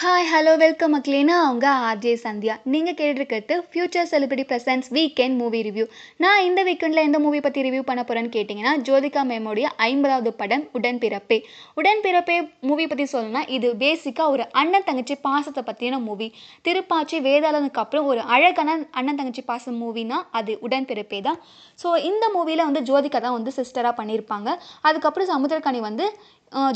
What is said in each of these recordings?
Hi hello welcome மக்களே. அவங்க RJ Sandhya. நீங்கள் கேட்டிருக்கிறது future celebrity presence weekend movie review நான் இந்த வீக்கெண்டில் எந்த மூவி பற்றி ரிவ்யூ பண்ண போகிறேன்னு கேட்டிங்கன்னா ஜோதிகா மேமோடைய ஐம்பதாவது படம் உடன்பிறப்பே. உடன்பிறப்பே மூவி பற்றி சொல்லணும்னா இது பேசிக்காக ஒரு அண்ணன் தங்கச்சி பாசத்தை பற்றின மூவி திருப்பாச்சி வேதாளனுக்கு அப்புறம் ஒரு அழகான அண்ணன் தங்கச்சி பாசம் மூவினா அது உடன்பிறப்பே தான். ஸோ இந்த மூவியில் வந்து ஜோதிகா தான் வந்து சிஸ்டராக பண்ணியிருப்பாங்க அதுக்கப்புறம் சமுத்திரக்கனி வந்து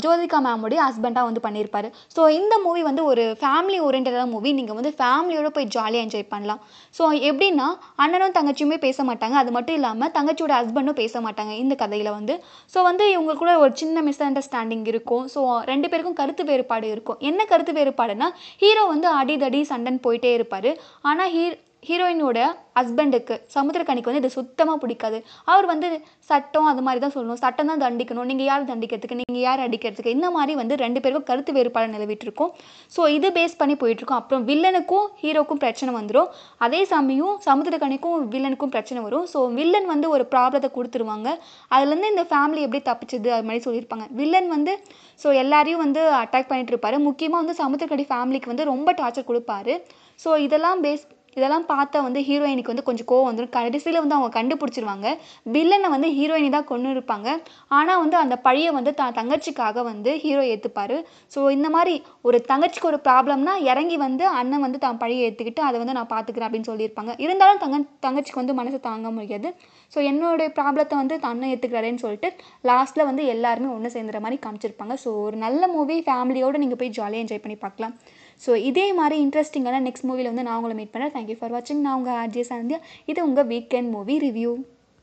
ஜோதிகா மேமுடைய ஹஸ்பண்டாக வந்து பண்ணியிருப்பாரு ஸோ இந்த மூவி வந்து ஒரு ஃபேமிலி ஓரியன்டான மூவி நீங்கள் வந்து ஃபேமிலியோட போய் ஜாலியாக என்ஜாய் பண்ணலாம். ஸோ எப்படின்னா அண்ணனும் தங்கச்சியுமே பேச மாட்டாங்க. அது மட்டும் இல்லாமல் தங்கச்சியோட ஹஸ்பண்டும் பேச மாட்டாங்க இந்த கதையில் வந்து. ஸோ வந்து இவங்களுக்குள்ள ஒரு சின்ன மிஸ் அண்டர்ஸ்டாண்டிங் இருக்கும். ஸோ ரெண்டு பேருக்கும் கருத்து வேறுபாடு இருக்கும். என்ன கருத்து வேறுபாடுனா ஹீரோ வந்து அடிதடி சண்டன் போயிட்டே இருப்பார். ஆனால் ஹீ ஹீரோயினோட ஹஸ்பண்டுக்கு சமுத்திரக்கனிக்கு வந்து இது சுத்தமாக பிடிக்காது. அவர் வந்து சட்டம் அது மாதிரி தான் சொல்லணும். சட்டம் தான் தண்டிக்கணும். நீங்கள் யார் தண்டிக்கிறதுக்கு? நீங்கள் யார் அடிக்கிறதுக்கு? இந்த மாதிரி வந்து ரெண்டு பேருக்கும் கருத்து வேறுபாடு நிலவிட்டுருக்கும் ஸோ இது பேஸ் பண்ணி போயிட்டுருக்கோம் அப்புறம் வில்லனுக்கும் ஹீரோக்கும் பிரச்சனை வந்துடும் அதே சமயம் சமுத்திரக்கனிக்கும் வில்லனுக்கும் பிரச்சனை வரும். ஸோ வில்லன் வந்து ஒரு ப்ராப்ளத்தை கொடுத்துருவாங்க. அதுலேருந்து இந்த ஃபேமிலி எப்படி தப்பிச்சது? அது மாதிரி சொல்லியிருப்பாங்க. வில்லன் வந்து ஸோ எல்லாரையும் வந்து அட்டாக் பண்ணிட்டு இருப்பாரு. முக்கியமாக வந்து சமுத்திரக்கனி ஃபேமிலிக்கு வந்து ரொம்ப டார்ச்சர் கொடுப்பாரு. ஸோ இதெல்லாம் பேஸ் இதெல்லாம் பார்த்தா வந்து ஹீரோயினுக்கு வந்து கொஞ்சம் கோவம் வந்துடும் கடைசியில் வந்து அவங்க கண்டுபிடிச்சிருவாங்க. வில்லனை வந்து ஹீரோயினி தான் கொண்டு இருப்பாங்க. ஆனால் வந்து அந்த பழியை வந்து தான் தங்கச்சிக்காக வந்து ஹீரோ ஏற்றுப்பாரு ஸோ இந்த மாதிரி ஒரு தங்கச்சிக்கு ஒரு ப்ராப்ளம்னா இறங்கி வந்து அண்ணன் வந்து தான் பழியை ஏற்றுக்கிட்டு அதை வந்து நான் பார்த்துக்கிறேன் அப்படின்னு சொல்லியிருப்பாங்க. இருந்தாலும் தங்க தங்கச்சிக்கு வந்து மனசு தாங்க முடியாது. ஸோ என்னுடைய ப்ராப்ளத்தை வந்து தான் அண்ணன் ஏற்றுக்கிறாரேன்னு சொல்லிட்டு லாஸ்ட்டில் வந்து எல்லாருமே ஒன்று சேர்ந்துற மாதிரி காமிச்சிருப்பாங்க. ஸோ ஒரு நல்ல மூவி ஃபேமிலியோடு நீங்கள் போய் ஜாலியாக என்ஜாய் பண்ணி பார்க்கலாம் ஸோ இதே மாதிரி இன்ட்ரெஸ்டிங்கான நெக்ஸ்ட் மூவியில் வந்து நான் உங்களை மீட் பண்ணுறேன் தேங்க்யூ ஃபார் வாட்சிங் நான் உங்கள் ஆர்ஜே சந்தியா இது உங்கள் வீக்கெண்ட் மூவி ரிவ்யூ